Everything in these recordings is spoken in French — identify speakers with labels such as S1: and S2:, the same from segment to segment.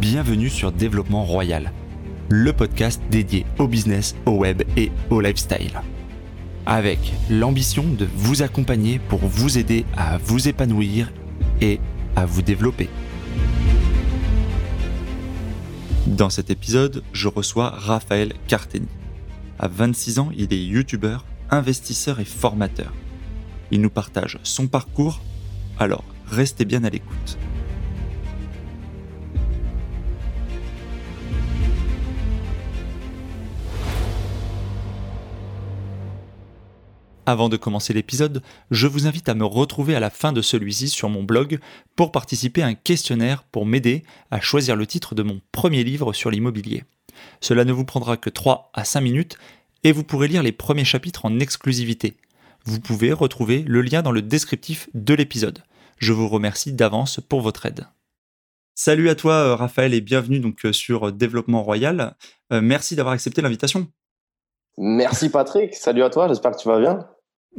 S1: bienvenue sur Développement Royal, le podcast dédié au business, au web et au lifestyle. Avec l'ambition de vous accompagner pour vous aider à vous épanouir et à vous développer. Dans cet épisode, je reçois Raphaël Carteni. À 26 ans, il est youtubeur, investisseur et formateur. Il nous partage son parcours, alors restez bien à l'écoute. Avant de commencer l'épisode, je vous invite à me retrouver à la fin de celui-ci sur mon blog pour participer à un questionnaire pour m'aider à choisir le titre de mon premier livre sur l'immobilier. Cela ne vous prendra que 3 à 5 minutes et vous pourrez lire les premiers chapitres en exclusivité. Vous pouvez retrouver le lien dans le descriptif de l'épisode. Je vous remercie d'avance pour votre aide. Salut à toi euh, Raphaël et bienvenue donc euh, sur Développement Royal. Euh, merci d'avoir accepté l'invitation.
S2: Merci Patrick, salut à toi, j'espère que tu vas bien.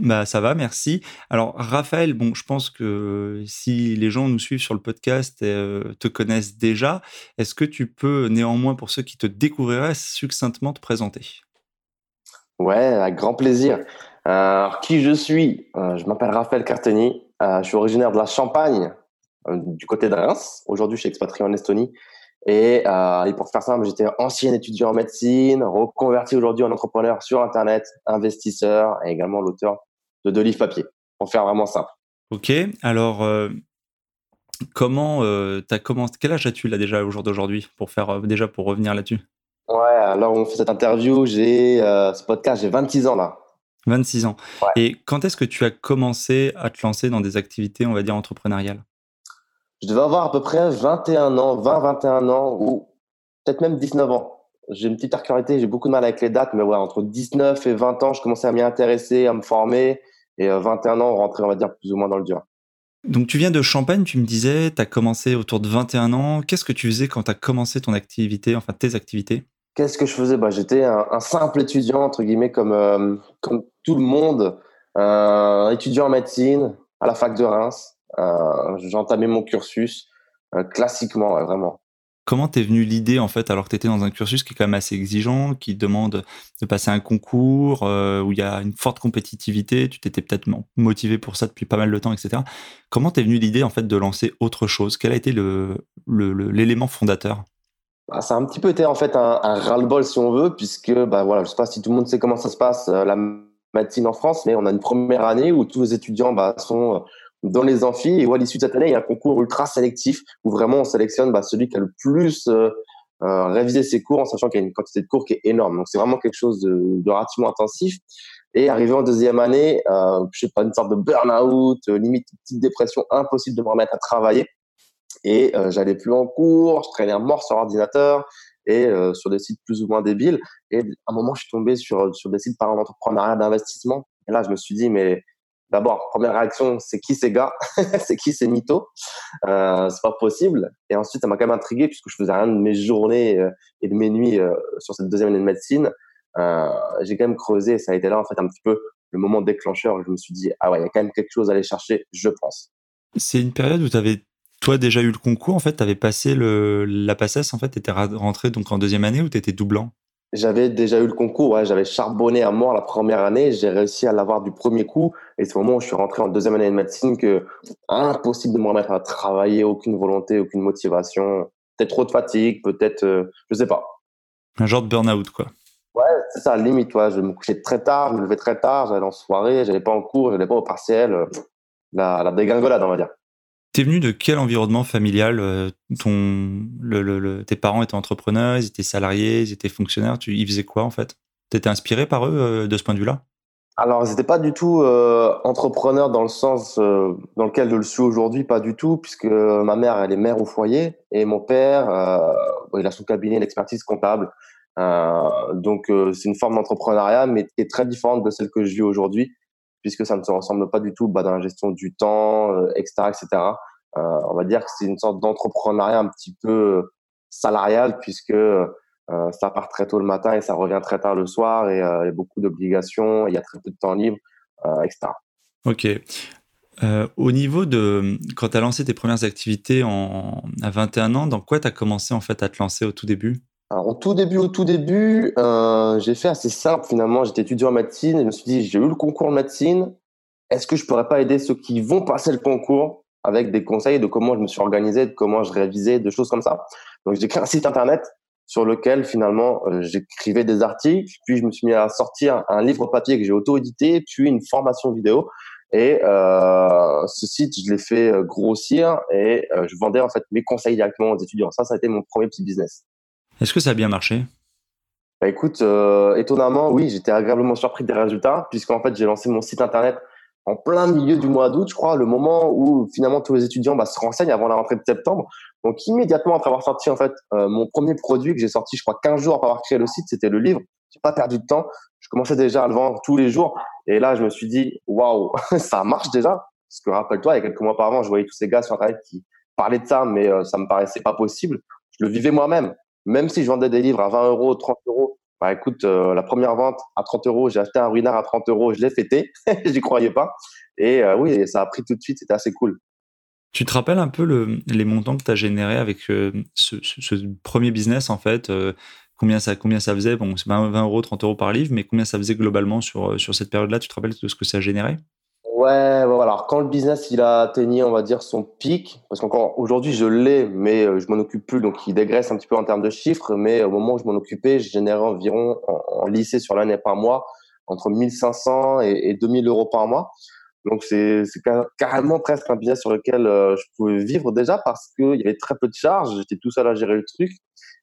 S1: Bah, ça va, merci. Alors, Raphaël, bon, je pense que si les gens nous suivent sur le podcast euh, te connaissent déjà, est-ce que tu peux néanmoins, pour ceux qui te découvriraient, succinctement te présenter?
S2: Ouais, avec grand plaisir. alors, qui je suis? Euh, Je m'appelle Raphaël Carteni, euh, je suis originaire de la Champagne, du côté de Reims. Aujourd'hui, je suis expatrié en Estonie. Et, et pour faire simple, j'étais ancien étudiant en médecine, reconverti aujourd'hui en entrepreneur sur Internet, investisseur et également l'auteur de deux livres papier, pour faire vraiment simple.
S1: Ok, alors euh, comment euh, as commencé Quel âge as-tu là déjà au jour d'aujourd'hui pour faire euh, déjà pour revenir là-dessus?
S2: Ouais, alors on fait cette interview, j'ai euh, ce podcast, j'ai 26 ans là.
S1: 26 ans. Et quand est-ce que tu as commencé à te lancer dans des activités, on va dire entrepreneuriales?
S2: Je devais avoir à peu près 21 ans, 20-21 ans ou peut-être même 19 ans j'ai une petite particularité, j'ai beaucoup de mal avec les dates, mais ouais, entre 19 et 20 ans, je commençais à m'y intéresser, à me former, et 21 euh, ans, on rentrait, on va dire, plus ou moins dans le dur.
S1: Donc tu viens de Champagne, tu me disais, tu as commencé autour de 21 ans. Qu'est-ce que tu faisais quand tu as commencé ton activité, enfin tes activités?
S2: Qu'est-ce que je faisais? Bah, J'étais un, simple étudiant, entre guillemets, comme, euh, comme tout le monde, euh, étudiant en médecine à la fac de Reims. Euh, J'entamais mon cursus classiquement, vraiment.
S1: Comment t'es venu l'idée, en fait, alors que tu étais dans un cursus qui est quand même assez exigeant, qui demande de passer un concours, euh, où il y a une forte compétitivité, tu t'étais peut-être motivé pour ça depuis pas mal de temps, etc. Comment t'es venu l'idée, en fait, de lancer autre chose? Quel a été l'élément le, fondateur?
S2: Bah, ça a un petit peu été en fait un, un ras-le-bol si on veut, puisque bah voilà, je sais pas si tout le monde sait comment ça se passe euh, la médecine en France, mais on a une première année où tous les étudiants bah, sont euh, dans les amphis. Et l'issue de cette année, il y a un concours ultra sélectif où vraiment on sélectionne bah, celui qui a le plus euh, euh, révisé ses cours en sachant qu'il y a une quantité de cours qui est énorme. Donc c'est vraiment quelque chose de, de relativement intensif. Et arrivé en deuxième année, euh, je sais pas, une sorte de burn-out, euh, limite petite dépression, impossible de me remettre à travailler. Et j'allais plus en cours, je traînais à mort sur l'ordinateur et sur des sites plus ou moins débiles. Et à un moment, je suis tombé sur, sur des sites par entrepreneuriat d'investissement. Et là, je me suis dit, mais d'abord, première réaction, c'est qui ces gars? C'est qui ces mythos? Euh, C'est pas possible. Et ensuite, ça m'a quand même intrigué puisque je faisais rien de mes journées euh, et de mes nuits euh, sur cette deuxième année de médecine. J'ai quand même creusé. ça a été là, en fait, un petit peu le moment déclencheur où je me suis dit, ah ouais, il y a quand même quelque chose à aller chercher, je pense.
S1: C'est une période où tu avais, toi, déjà eu le concours. En fait, tu avais passé le, la PACES, en fait, tu étais rentré donc en deuxième année ou tu étais doublant?
S2: J'avais déjà eu le concours, ouais, j'avais charbonné à mort la première année, j'ai réussi à l'avoir du premier coup. Et c'est au moment où je suis rentré en deuxième année de médecine que impossible de me remettre à travailler, aucune volonté, aucune motivation, peut-être trop de fatigue, peut-être, euh, je sais pas.
S1: Un genre de burn-out, quoi.
S2: Ouais, c'est ça, limite, toi. Je me couchais très tard, je me levais très tard, j'allais en soirée, j'allais pas en cours, j'allais pas au partiel. La, la dégringolade, on va dire.
S1: T'es venu de quel environnement familial euh, Tes parents étaient entrepreneurs, ils étaient salariés, ils étaient fonctionnaires. Ils faisaient quoi en fait? T'étais inspiré par eux euh, de ce point de vue-là?
S2: Alors, ils n'étaient pas du tout euh, entrepreneurs dans le sens euh, dans lequel je le suis aujourd'hui, pas du tout, puisque ma mère, elle est mère au foyer et mon père, il a son cabinet d'expertise comptable. donc, c'est une forme d'entrepreneuriat, mais qui est très différente de celle que je vis aujourd'hui puisque ça ne se ressemble pas du tout bah, dans la gestion du temps, euh, etc., etc. Euh, on va dire que c'est une sorte d'entrepreneuriat un petit peu euh, salarial, puisque ça part très tôt le matin et ça revient très tard le soir, et il y a beaucoup d'obligations, il y a très peu de temps libre, etc.
S1: Ok. au niveau de quand tu as lancé tes premières activités en, à 21 ans, dans quoi tu as commencé en fait à te lancer au tout début?
S2: Alors, au tout début, au tout début, euh, j'ai fait assez simple finalement. J'étais étudiant en médecine et je me suis dit, j'ai eu le concours de médecine. Est-ce que je pourrais pas aider ceux qui vont passer le concours avec des conseils de comment je me suis organisé, de comment je révisais, de choses comme ça? Donc, j'ai créé un site internet sur lequel finalement euh, j'écrivais des articles, puis je me suis mis à sortir un livre papier que j'ai auto-édité, puis une formation vidéo. Et euh, ce site, je l'ai fait euh, grossir et euh, je vendais en fait mes conseils directement aux étudiants. Ça, ça a été mon premier petit business.
S1: Est-ce que ça a bien marché?
S2: Bah écoute, euh, étonnamment, oui, j'étais agréablement surpris des résultats, puisqu'en fait, j'ai lancé mon site internet en plein milieu du mois d'août, je crois, le moment où finalement tous les étudiants bah, se renseignent avant la rentrée de septembre. Donc immédiatement après avoir sorti en fait euh, mon premier produit que j'ai sorti, je crois 15 jours après avoir créé le site, c'était le livre. J'ai pas perdu de temps. Je commençais déjà à le vendre tous les jours, et là je me suis dit waouh, ça marche déjà. Parce que rappelle-toi, il y a quelques mois auparavant, je voyais tous ces gars sur internet qui parlaient de ça, mais euh, ça me paraissait pas possible. Je le vivais moi-même même si je vendais des livres à 20 euros, 30 euros, bah écoute, euh, la première vente à 30 euros, j'ai acheté un ruinard à 30 euros, je l'ai fêté, j'y croyais pas. Et euh, oui, ça a pris tout de suite, c'était assez cool.
S1: Tu te rappelles un peu le, les montants que tu as générés avec euh, ce, premier business en fait combien, ça, combien ça faisait? Bon, c'est 20 euros, 30 euros par livre, mais combien ça faisait globalement sur, sur cette période-là? Tu te rappelles de ce que ça a généré?
S2: Ouais, voilà. Alors, quand le business il a atteigné, on va dire, son pic, parce qu'encore aujourd'hui je l'ai, mais euh, je m'en occupe plus, donc il dégraisse un petit peu en termes de chiffres. Mais au moment où je m'en occupais, je générais environ en, lycée sur l'année par mois entre 1500 et, et 2000 euros par mois. Donc c'est carrément presque un business sur lequel euh, je pouvais vivre déjà parce qu'il y avait très peu de charges. J'étais tout seul à gérer le truc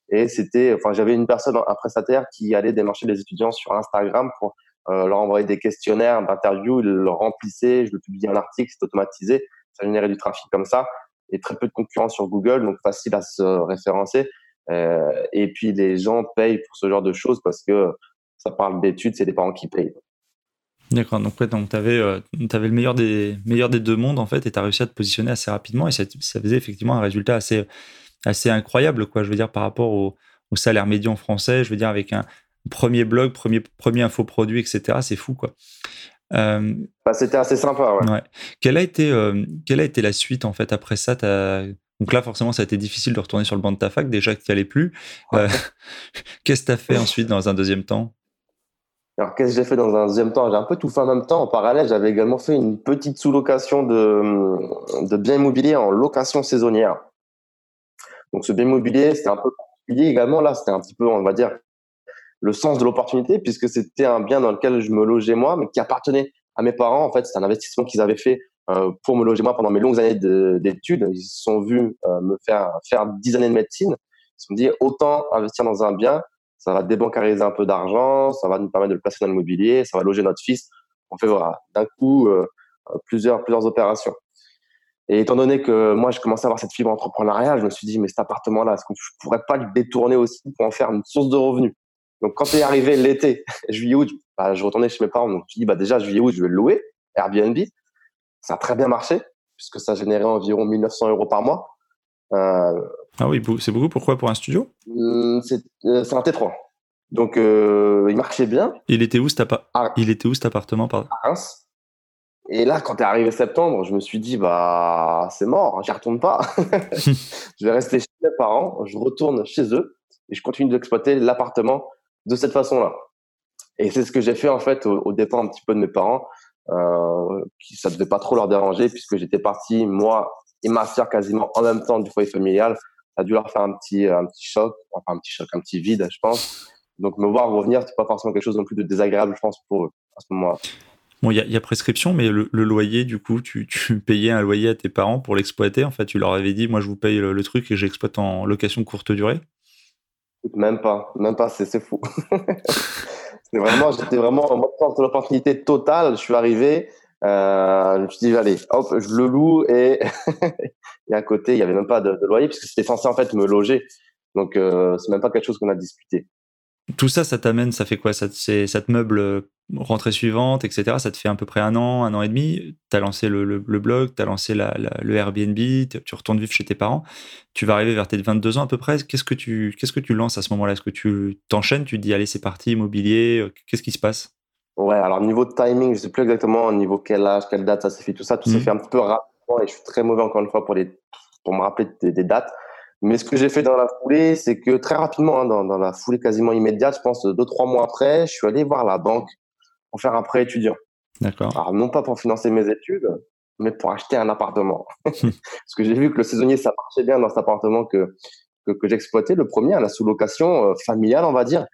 S2: et c'était, enfin j'avais une personne, un prestataire qui allait démarcher les étudiants sur Instagram pour euh, leur envoyer des questionnaires d'interview, ils le remplissaient, je le publiais en article, c'est automatisé, ça générait du trafic comme ça, et très peu de concurrence sur Google, donc facile à se référencer. Euh, et puis les gens payent pour ce genre de choses parce que ça parle d'études, c'est les parents qui payent.
S1: D'accord, donc, ouais, donc tu avais, euh, le meilleur des, meilleur des deux mondes en fait, et tu as réussi à te positionner assez rapidement, et ça, ça, faisait effectivement un résultat assez, assez incroyable, quoi, je veux dire, par rapport au, au salaire médian français, je veux dire, avec un, premier blog, premier, premier infoproduit, etc. C'est fou, quoi.
S2: Euh, bah, c'était assez sympa, ouais.
S1: Quelle, a été, euh, quelle a été la suite, en fait, après ça? Donc là, forcément, ça a été difficile de retourner sur le banc de ta fac, déjà que tu n'y allais plus. Euh, qu'est-ce que tu as fait ensuite dans un deuxième temps?
S2: Alors, qu'est-ce que j'ai fait dans un deuxième temps? J'ai un peu tout fait en même temps. En parallèle, j'avais également fait une petite sous-location de, de biens immobiliers en location saisonnière. Donc, ce bien immobilier, c'était un peu particulier également. Là, c'était un petit peu, on va dire, le sens de l'opportunité puisque c'était un bien dans lequel je me logeais moi, mais qui appartenait à mes parents. En fait, c'est un investissement qu'ils avaient fait euh, pour me loger moi pendant mes longues années d'études. Ils se sont vus euh, me faire faire dix années de médecine. Ils se sont dit autant investir dans un bien, ça va débancariser un peu d'argent, ça va nous permettre de le placer dans l'immobilier, ça va loger notre fils. On fait voilà d'un coup euh, plusieurs plusieurs opérations. Et étant donné que moi, je commençais à avoir cette fibre entrepreneuriale, je me suis dit, mais cet appartement-là, est-ce que je pourrais pas le détourner aussi pour en faire une source de revenus? Donc, quand est arrivé l'été, juillet-août, bah, je retournais chez mes parents. Donc, je dis, bah, déjà, juillet-août, je vais le louer, Airbnb. Ça a très bien marché, puisque ça générait environ 1900 euros par mois.
S1: Euh, ah oui, c'est beaucoup. Pourquoi Pour un studio?
S2: Euh, euh, C'est un T3. Donc, il marchait bien.
S1: Il était où cet, il était où, cet appartement par...
S2: À Reims. Et là, quand est arrivé septembre, je me suis dit, bah, c'est mort, j'y retourne pas. je vais rester chez mes parents, je retourne chez eux et je continue d'exploiter l'appartement de cette façon-là. Et c'est ce que j'ai fait en fait au, départ un petit peu de mes parents, euh, qui ça devait pas trop leur déranger puisque j'étais parti moi et ma sœur quasiment en même temps du foyer familial. Ça a dû leur faire un petit un petit choc, enfin un petit choc, un petit vide, je pense. Donc me voir revenir, c'est pas forcément quelque chose non plus de désagréable, je pense pour eux à ce moment-là.
S1: Bon, il y, a prescription, mais le, loyer, du coup, tu, payais un loyer à tes parents pour l'exploiter. En fait, tu leur avais dit, moi, je vous paye le truc et j'exploite en location courte durée?
S2: Même pas, même pas, c'est fou. c'est vraiment, j'étais vraiment en mode l'opportunité totale. Je suis arrivé, euh, je me suis dit, allez, hop, je le loue et, et à côté, il n'y avait même pas de, loyer puisque c'était censé en fait me loger. Donc, euh, c'est même pas quelque chose qu'on a discuté.
S1: Tout ça, ça t'amène, ça fait quoi? Ça, ça te meuble euh, rentrée suivante, etc. Ça te fait à peu près un an, un an et demi. Tu as lancé le, blog, tu as lancé le Airbnb, tu retournes vivre chez tes parents. Tu vas arriver vers tes 22 ans à peu près. Qu'est-ce que tu, qu'est-ce que tu lances à ce moment-là? Est-ce que tu t'enchaînes? Tu te dis, allez, c'est parti, immobilier euh, Qu'est-ce qui se passe?
S2: Ouais, alors niveau de timing, je sais plus exactement niveau quel âge, quelle date ça s'est fait, tout ça, tout s'est
S1: Mhm.
S2: fait un petit peu rapidement et je suis très mauvais encore une fois pour, les, pour me rappeler des, des dates. Mais ce que j'ai fait dans la foulée, c'est que très rapidement, hein, dans, dans la foulée quasiment immédiate, je pense deux, trois mois après, je suis allé voir la banque pour faire un prêt étudiant.
S1: D'accord.
S2: Alors non pas pour financer mes études, mais pour acheter un appartement. Parce que j'ai vu que le saisonnier, ça marchait bien dans cet appartement que, que, que j'exploitais, le premier, à la sous-location euh, familiale, on va dire.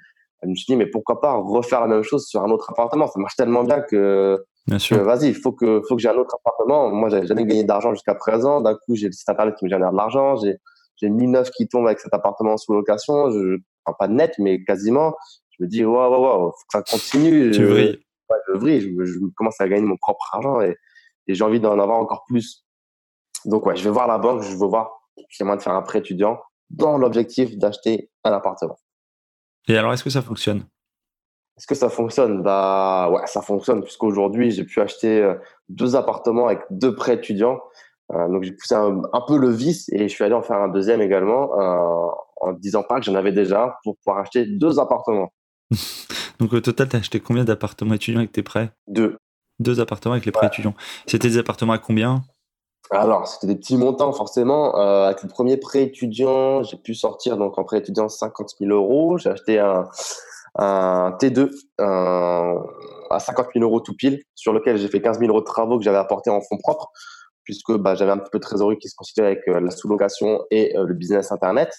S2: Je me suis dit, mais pourquoi pas refaire la même chose sur un autre appartement? Ça marche tellement bien que,
S1: Bien
S2: que
S1: sûr.
S2: vas-y, il faut que, faut que j'ai un autre appartement. Moi, j'avais jamais gagné d'argent jusqu'à présent. D'un coup, j'ai le site internet qui me génère de l'argent. J'ai, j'ai une ligne neuve qui tombe avec cet appartement en sous-location. Je, enfin, pas net, mais quasiment. Je me dis, waouh, waouh, waouh, faut que ça continue.
S1: Tu
S2: Je-
S1: vrilles.
S2: ouais, je vrille, je, je commence à gagner mon propre argent et, et j'ai envie d'en avoir encore plus. Donc ouais, je vais voir la banque, je veux voir j'ai moyen de faire un prêt étudiant dans l'objectif d'acheter un appartement.
S1: Et alors, est-ce que ça fonctionne?
S2: Est-ce que ça fonctionne? Bah ouais, ça fonctionne puisqu'aujourd'hui j'ai pu acheter euh, deux appartements avec deux prêts étudiants. Euh, donc j'ai poussé un, un peu le vice et je suis allé en faire un deuxième également euh, en disant pas que j'en avais déjà pour pouvoir acheter deux appartements.
S1: Donc, au total, tu as acheté combien d'appartements étudiants avec tes prêts?
S2: Deux.
S1: Deux appartements avec les prêts étudiants. C'était des appartements à combien?
S2: Alors, c'était des petits montants, forcément. Euh, avec le premier prêt étudiant, j'ai pu sortir, donc en prêt étudiant, 50 000 euros. J'ai acheté un, un T2 un- à 50 000 euros tout pile, sur lequel j'ai fait 15 000 euros de travaux que j'avais apportés en fonds propres, puisque bah, j'avais un petit peu de trésorerie qui se constituait avec euh, la sous-location et euh, le business Internet.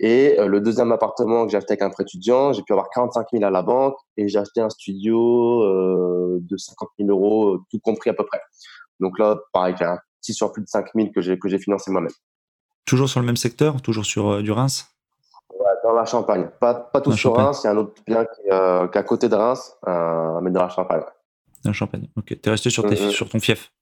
S2: Et euh, le deuxième appartement que j'ai acheté avec un prêt étudiant, j'ai pu avoir 45 000 à la banque et j'ai acheté un studio euh, de 50 000 euros, tout compris à peu près. Donc là, pareil, j'ai un petit surplus de 5 000 que j'ai que j'ai financé moi-même.
S1: Toujours sur le même secteur Toujours sur euh, du Reims?
S2: Ouais, dans la Champagne, pas pas tout
S1: Dans la
S2: sur
S1: Champagne.
S2: Reims, il y a un autre bien qui, est, euh, qui est à côté de Reims, mais dans la Champagne.
S1: Dans le Champagne. Ok. T'es resté sur, tes,
S2: Mhm.
S1: sur ton fief?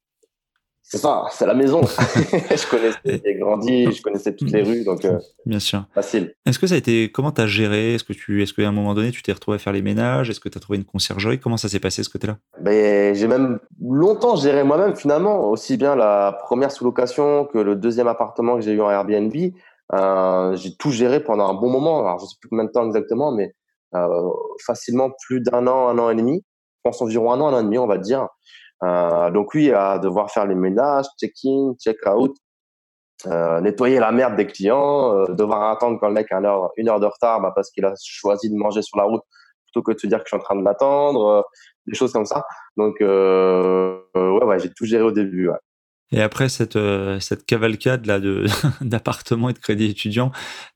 S2: C'est ça, c'est la maison. je connaissais, j'ai grandi, je connaissais toutes les rues, donc euh,
S1: Bien sûr.
S2: facile.
S1: Est-ce que ça a été. Comment t'as géré? Est-ce que tu, est-ce qu'à un moment donné, tu t'es retrouvé à faire les ménages? Est-ce que t'as trouvé une conciergerie? Comment ça s'est passé ce côté-là?
S2: Ben, j'ai même longtemps géré moi-même finalement, aussi bien la première sous-location que le deuxième appartement que j'ai eu en Airbnb. Euh, j'ai tout géré pendant un bon moment. Alors, je sais plus combien de temps exactement, mais euh, facilement plus d'un an, un an et demi. Je pense environ un an, un an et demi, on va dire. Euh, donc oui, à devoir faire les ménages, check-in, check-out, euh, nettoyer la merde des clients, euh, devoir attendre quand le mec a une heure, de retard bah, parce qu'il a choisi de manger sur la route plutôt que de se dire que je suis en train de l'attendre, des choses comme ça. Donc ouais, ouais, j'ai tout géré au début.
S1: Et après cette, cette cavalcade là d'appartements et de crédits étudiants,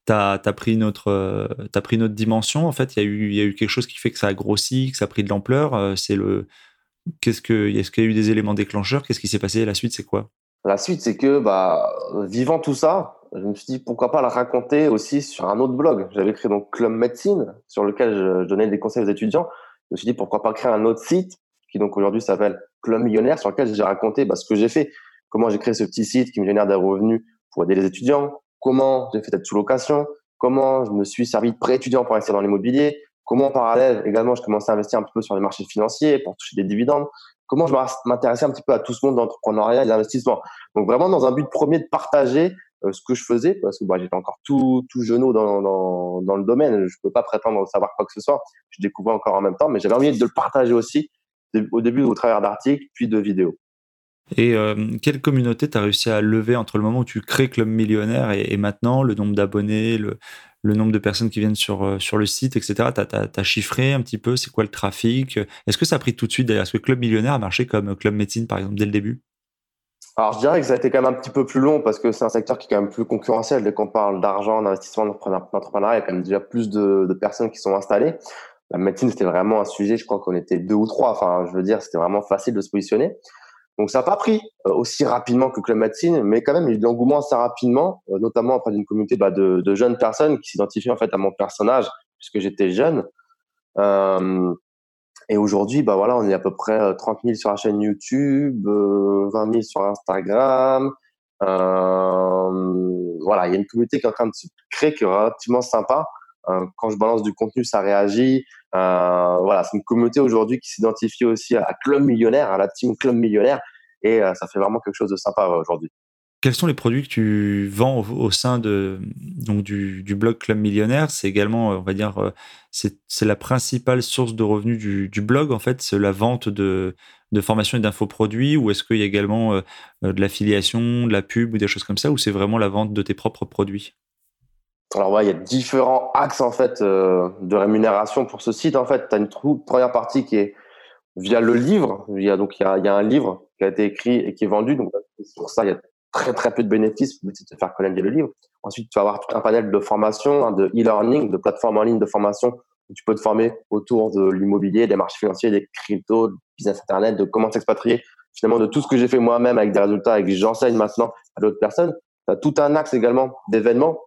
S1: t'as as pris une autre t'as pris une autre dimension. En fait, il y a eu y a eu quelque chose qui fait que ça a grossi, que ça a pris de l'ampleur. C'est le qu'est-ce que est-ce qu'il y a eu des éléments déclencheurs? Qu'est-ce qui s'est passé? La suite, c'est quoi?
S2: La suite, c'est que bah, vivant tout ça, je me suis dit pourquoi pas le raconter aussi sur un autre blog. J'avais créé donc Club Médecine, sur lequel je, donnais des conseils aux étudiants. Je me suis dit pourquoi pas créer un autre site qui donc aujourd'hui s'appelle Club Millionnaire, sur lequel j'ai raconté bah, ce que j'ai fait, comment j'ai créé ce petit site qui me génère des revenus pour aider les étudiants, comment j'ai fait cette sous-location, comment je me suis servi de prêt étudiant pour investir dans l'immobilier, comment en parallèle également je commençais à investir un petit peu sur les marchés financiers pour toucher des dividendes, comment je m'intéressais un petit peu à tout ce monde d'entrepreneuriat et d'investissement. Donc vraiment dans un but premier de partager euh, ce que je faisais parce que bah, j'étais encore tout tout jeune dans, dans, dans le domaine, je peux pas prétendre savoir quoi que ce soit, je découvrais encore en même temps, mais j'avais envie de le partager aussi au début au travers d'articles puis de vidéos.
S1: Et euh, quelle communauté tu as réussi à lever entre le moment où tu crées Club Millionnaire et, maintenant, le nombre d'abonnés, le, nombre de personnes qui viennent sur, euh, le site, etc. Tu as, chiffré un petit peu, c'est quoi le trafic? Est-ce que ça a pris tout de suite d'ailleurs Est-ce que Club Millionnaire a marché comme Club Médecine, par exemple, dès le début?
S2: Alors, je dirais que ça a été quand même un petit peu plus long parce que c'est un secteur qui est quand même plus concurrentiel. Dès qu'on parle d'argent, d'investissement, d'entrepreneuriat, il y a quand même déjà plus de personnes qui sont installées. La médecine, c'était vraiment un sujet, je crois qu'on était deux ou trois. Enfin, je veux dire, c'était vraiment facile de se positionner. Donc ça n'a pas pris aussi rapidement que Club Médecine, mais quand même il y a eu de l'engouement assez rapidement, notamment auprès d'une communauté bah, de, jeunes personnes qui s'identifient en fait à mon personnage puisque j'étais jeune. Euh, et aujourd'hui, bah voilà, on est à peu près 30 000 sur la chaîne YouTube, euh, 20 000 sur Instagram. Euh, voilà, il y a une communauté qui est en train de se créer qui est relativement sympa. Euh, quand je balance du contenu, ça réagit. Euh, voilà, c'est une communauté aujourd'hui qui s'identifie aussi à Club Millionnaire, à la team Club Millionnaire, et euh, ça fait vraiment quelque chose de sympa aujourd'hui.
S1: quels sont les produits que tu vends au, sein de, donc du, blog Club Millionnaire? C'est également, on va dire, c'est la principale source de revenus du, du blog, en fait, c'est la vente de, de formation et d'infoproduits? Ou est-ce qu'il y a également de l'affiliation, de la pub ou des choses comme ça? Ou c'est vraiment la vente de tes propres produits?
S2: Alors ouais, il y a différents axes en fait euh, de rémunération pour ce site. En fait, tu as une première partie qui est via le livre. Il y a donc il y a, un livre qui a été écrit et qui est vendu. Donc pour ça, il y a très très peu de bénéfices pour te faire connaître le livre. Ensuite, tu vas avoir tout un panel de formation, hein, de e-learning, de plateformes en ligne de formation tu peux te former autour de l'immobilier, des marchés financiers, des cryptos, business internet, de comment s'expatrier, finalement de tout ce que j'ai fait moi-même avec des résultats et que j'enseigne maintenant à d'autres personnes. Tu as tout un axe également d'événements,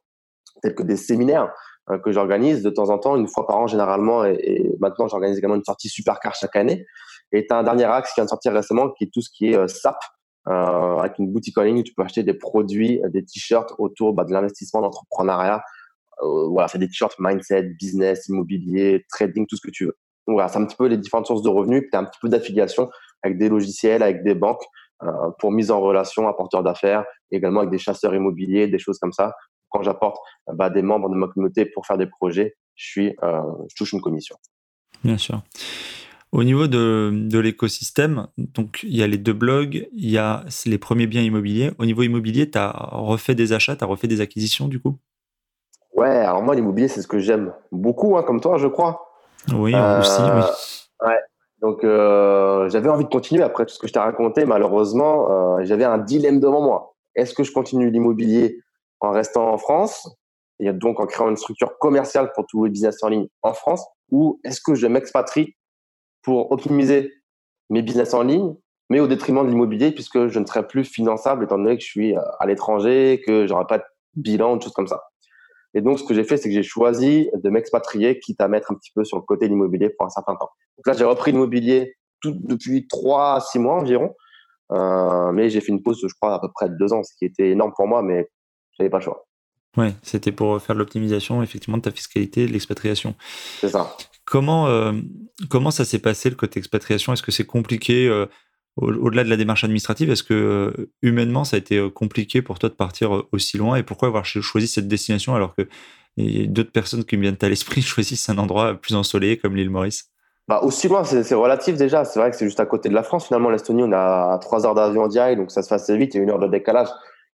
S2: tels que des séminaires euh, que j'organise de temps en temps, une fois par an généralement, et, maintenant j'organise également une sortie supercar chaque année. Et tu as un dernier axe qui vient de sortir récemment, qui est tout ce qui est euh, SAP, euh, avec une boutique en ligne où tu peux acheter des produits, des t-shirts autour bah, de l'investissement, d'entrepreneuriat, euh, voilà, c'est des t-shirts mindset, business, immobilier, trading, tout ce que tu veux. Donc voilà, c'est un petit peu les différentes sources de revenus. Puis tu as un petit peu d'affiliation avec des logiciels, avec des banques euh, pour mise en relation, apporteurs d'affaires, également avec des chasseurs immobiliers, des choses comme ça. Quand j'apporte bah, des membres de ma communauté pour faire des projets, je, suis, euh, je touche une commission.
S1: Bien sûr. Au niveau de, de l'écosystème, donc il y a les deux blogs, il y a les premiers biens immobiliers. Au niveau immobilier, tu as refait des achats, tu as refait des acquisitions du coup?
S2: Ouais, alors moi, l'immobilier, c'est ce que j'aime beaucoup, hein, comme toi, je crois.
S1: Oui, aussi, oui.
S2: Euh, ouais. Donc, euh, j'avais envie de continuer après tout ce que je t'ai raconté. Malheureusement, euh, j'avais un dilemme devant moi. Est-ce que je continue l'immobilier en restant en France et donc en créant une structure commerciale pour tous les business en ligne en France ou est-ce que je m'expatrie pour optimiser mes business en ligne mais au détriment de l'immobilier puisque je ne serai plus finançable étant donné que je suis à l'étranger, que j'aurai pas de bilan, de choses comme ça. Et donc, ce que j'ai fait, c'est que j'ai choisi de m'expatrier, quitte à mettre un petit peu sur le côté de l'immobilier pour un certain temps. Donc là, j'ai repris l'immobilier tout, depuis trois à six mois environ. Euh, mais j'ai fait une pause, je crois, à peu près de deux ans, ce qui était énorme pour moi, mais j'avais pas le choix.
S1: Ouais, c'était pour faire de l'optimisation, effectivement, de ta fiscalité, de l'expatriation.
S2: C'est ça.
S1: Comment, euh, comment ça s'est passé le côté expatriation? Est-ce que c'est compliqué euh, au-delà de la démarche administrative, est-ce que euh, humainement, ça a été compliqué pour toi de partir aussi loin? Et pourquoi avoir choisi cette destination alors que d'autres personnes qui me viennent à l'esprit choisissent un endroit plus ensoleillé comme l'île Maurice?
S2: Bah, aussi loin, c'est relatif déjà. C'est vrai que c'est juste à côté de la France. Finalement, l'Estonie, on a trois heures d'avion direct, donc ça se fait assez vite. Il y a une heure de décalage,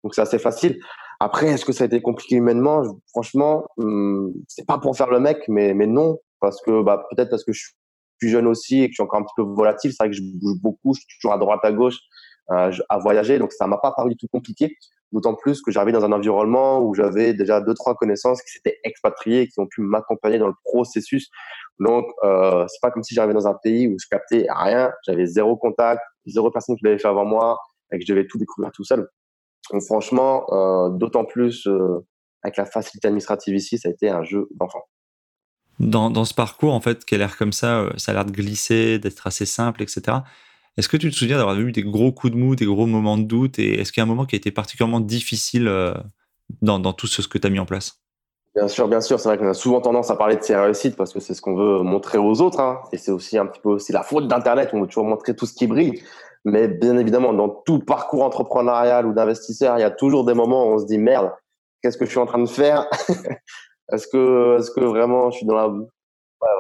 S2: donc c'est assez facile. Après, est-ce que ça a été compliqué humainement? Franchement, hum, c'est pas pour faire le mec, mais, mais non. Parce que, bah, peut-être parce que je suis plus jeune aussi et que je suis encore un petit peu volatile, c'est vrai que je bouge beaucoup, je suis toujours à droite, à gauche, euh, à voyager, donc ça m'a pas paru du tout compliqué. D'autant plus que j'arrivais dans un environnement où j'avais déjà deux trois connaissances qui s'étaient expatriées qui ont pu m'accompagner dans le processus. Donc euh, c'est pas comme si j'arrivais dans un pays où je captais rien, j'avais zéro contact, zéro personne qui l'avait fait avant moi et que je devais tout découvrir tout seul. Donc franchement, euh, d'autant plus euh, avec la facilité administrative ici, ça a été un jeu d'enfant
S1: dans, dans, ce parcours, en fait, qui a l'air comme ça, euh, ça a l'air de glisser, d'être assez simple, etc. Est-ce que tu te souviens d'avoir eu des gros coups de mou, des gros moments de doute Et est-ce qu'il y a un moment qui a été particulièrement difficile dans, dans, tout ce que tu as mis en place?
S2: Bien sûr, bien sûr. C'est vrai qu'on a souvent tendance à parler de ses réussites parce que c'est ce qu'on veut montrer aux autres. Hein. Et c'est aussi un petit peu aussi la faute d'Internet. On veut toujours montrer tout ce qui brille. Mais bien évidemment, dans tout parcours entrepreneurial ou d'investisseur, il y a toujours des moments où on se dit merde, qu'est-ce que je suis en train de faire? Est-ce que, est-ce que vraiment je suis dans la.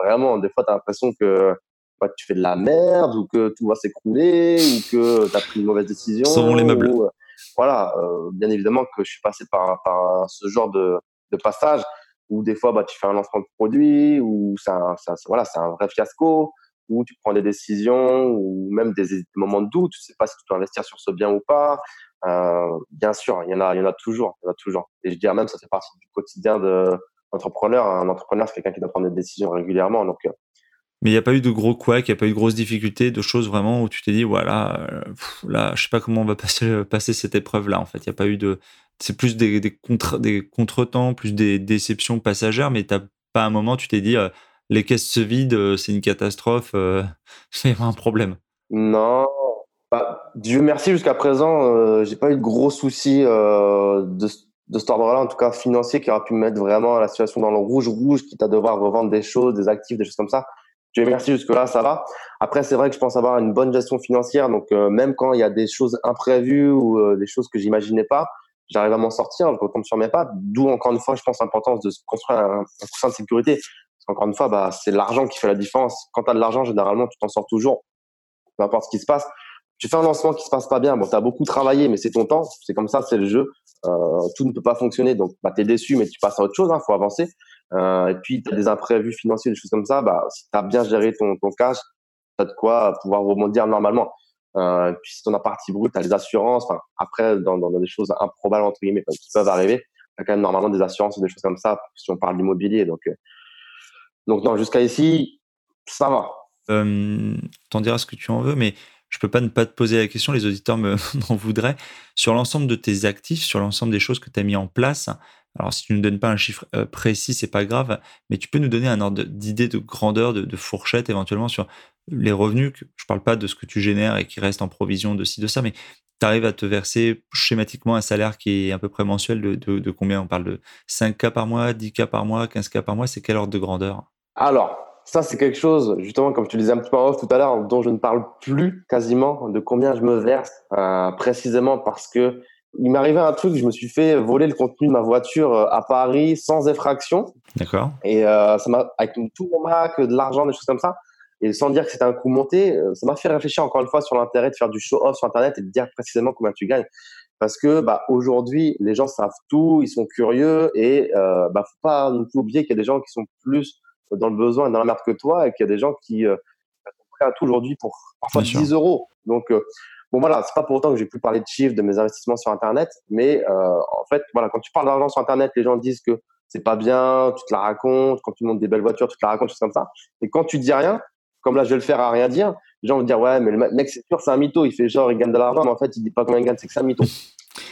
S2: vraiment, des fois, tu as l'impression que bah, tu fais de la merde ou que tout va s'écrouler ou que tu as pris une mauvaise décision.
S1: Sauvons les meubles.
S2: Euh, voilà, euh, bien évidemment que je suis passé par, par ce genre de, de passage où des fois bah, tu fais un lancement de produit ou c'est un, voilà, c'est un vrai fiasco où tu prends des décisions ou même des, moments de doute, tu sais pas si tu dois investir sur ce bien ou pas. Euh, bien sûr, il y en a, il y en a toujours, il y en a toujours. Et je dirais même ça fait partie du quotidien de, entrepreneur. Un entrepreneur, c'est quelqu'un qui doit prendre des décisions régulièrement. Donc, euh,
S1: mais il n'y a pas eu de gros couacs, il n'y a pas eu de grosses difficultés, de choses vraiment où tu t'es dit, voilà, euh, là, je sais pas comment on va passer, cette épreuve-là. En fait, il n'y a pas eu de. C'est plus des, contre, des contretemps, plus des déceptions passagères, mais tu pas un moment, tu t'es dit, les caisses se vident, c'est une catastrophe, c'est un problème.
S2: Non. Bah, Dieu merci, jusqu'à présent, j'ai pas eu de gros soucis de, de cet ordre-là, en tout cas financier, qui aura pu mettre vraiment la situation dans le rouge, rouge, quitte à devoir revendre des choses, des actifs, des choses comme ça. Dieu merci, jusque-là, ça va. Après, c'est vrai que je pense avoir une bonne gestion financière. Donc, euh, même quand il y a des choses imprévues ou euh, des choses que j'imaginais pas, j'arrive à m'en sortir, je retombe sur mes pas. D'où, encore une fois, je pense l'importance de construire un, un coussin de sécurité. Qu'encore une fois, bah, c'est l'argent qui fait la différence. Quand tu as de l'argent, généralement, tu t'en sors toujours. Peu importe ce qui se passe. Tu fais un lancement qui se passe pas bien. Bon, tu as beaucoup travaillé, mais c'est ton temps. C'est comme ça, c'est le jeu. Euh, tout ne peut pas fonctionner. Donc, bah, tu es déçu, mais tu passes à autre chose. Il hein, faut avancer. Euh, et puis, tu as des imprévus financiers, des choses comme ça. Bah, si tu as bien géré ton, cash, tu as de quoi pouvoir rebondir normalement. Euh, puis si ton as partie brute, tu as les assurances. Enfin, après, dans, des choses improbables, entre guillemets, qui peuvent arriver, tu as quand même normalement des assurances ou des choses comme ça, si on parle d'immobilier. Donc, euh, donc non, jusqu'à ici, ça va.
S1: Euh, T'en diras ce que tu en veux, mais je peux pas ne pas te poser la question, les auditeurs m'en voudraient. Sur l'ensemble de tes actifs, sur l'ensemble des choses que tu as mis en place, alors, si tu ne donnes pas un chiffre euh, précis, c'est pas grave, mais tu peux nous donner un ordre d'idée de grandeur, de, fourchette éventuellement sur les revenus. Que, je parle pas de ce que tu génères et qui reste en provision de ci, de ça, mais tu arrives à te verser schématiquement un salaire qui est à peu près mensuel de, combien? On parle de 5K par mois, 10K par mois, 15K par mois. C'est quel ordre de grandeur?
S2: Alors, ça, c'est quelque chose, justement, comme tu le disais un petit peu en off tout à l'heure, dont je ne parle plus quasiment de combien je me verse, euh, précisément parce que il m'arrivait un truc, je me suis fait voler le contenu de ma voiture euh, à Paris sans effraction.
S1: D'accord.
S2: Et euh, ça m'a, avec tout mon Mac, de l'argent, des choses comme ça, et sans dire que c'était un coup monté, ça m'a fait réfléchir encore une fois sur l'intérêt de faire du show-off sur Internet et de dire précisément combien tu gagnes. Parce que bah, aujourd'hui, les gens savent tout, ils sont curieux et euh, bah, faut pas non plus oublier qu'il y a des gens qui sont plus dans le besoin et dans la merde que toi et qu'il y a des gens qui euh, sont prêts à tout aujourd'hui pour parfois 10 euros. Donc, euh, Bon voilà, c'est pas pour autant que j'ai pu parler de chiffres de mes investissements sur Internet, mais euh, en fait, voilà, quand tu parles d'argent sur Internet, les gens disent que c'est pas bien, tu te la racontes. Quand tu montes des belles voitures, tu te la racontes, choses comme ça. Et quand tu dis rien, comme là je vais le faire à rien dire, les gens vont dire ouais, mais le mec c'est sûr, c'est un mytho. Il fait genre il gagne de l'argent, mais en fait il dit pas combien il gagne, c'est que c'est un mytho.